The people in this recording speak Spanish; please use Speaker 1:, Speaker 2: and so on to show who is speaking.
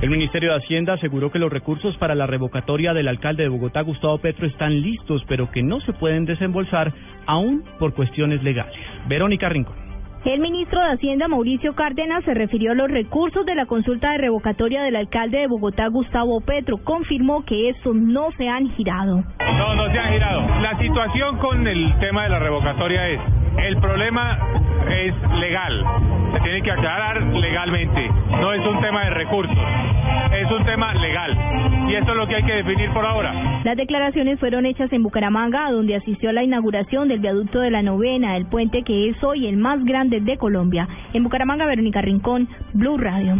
Speaker 1: El Ministerio de Hacienda aseguró que los recursos para la revocatoria del alcalde de Bogotá, Gustavo Petro, están listos, pero que no se pueden desembolsar aún por cuestiones legales. Verónica Rincón.
Speaker 2: El ministro de Hacienda, Mauricio Cárdenas, se refirió a los recursos de la consulta de revocatoria del alcalde de Bogotá, Gustavo Petro. Confirmó que estos no se han girado.
Speaker 3: No, no se han girado. La situación con el tema de la revocatoria es, el problema es legal, se tiene que aclarar legalmente, no es un tema de recursos, es un tema legal y esto es lo que hay que definir por ahora.
Speaker 2: Las declaraciones fueron hechas en Bucaramanga, donde asistió a la inauguración del viaducto de la novena, el puente que es hoy el más grande de Colombia. En Bucaramanga, Verónica Rincón, Blue Radio.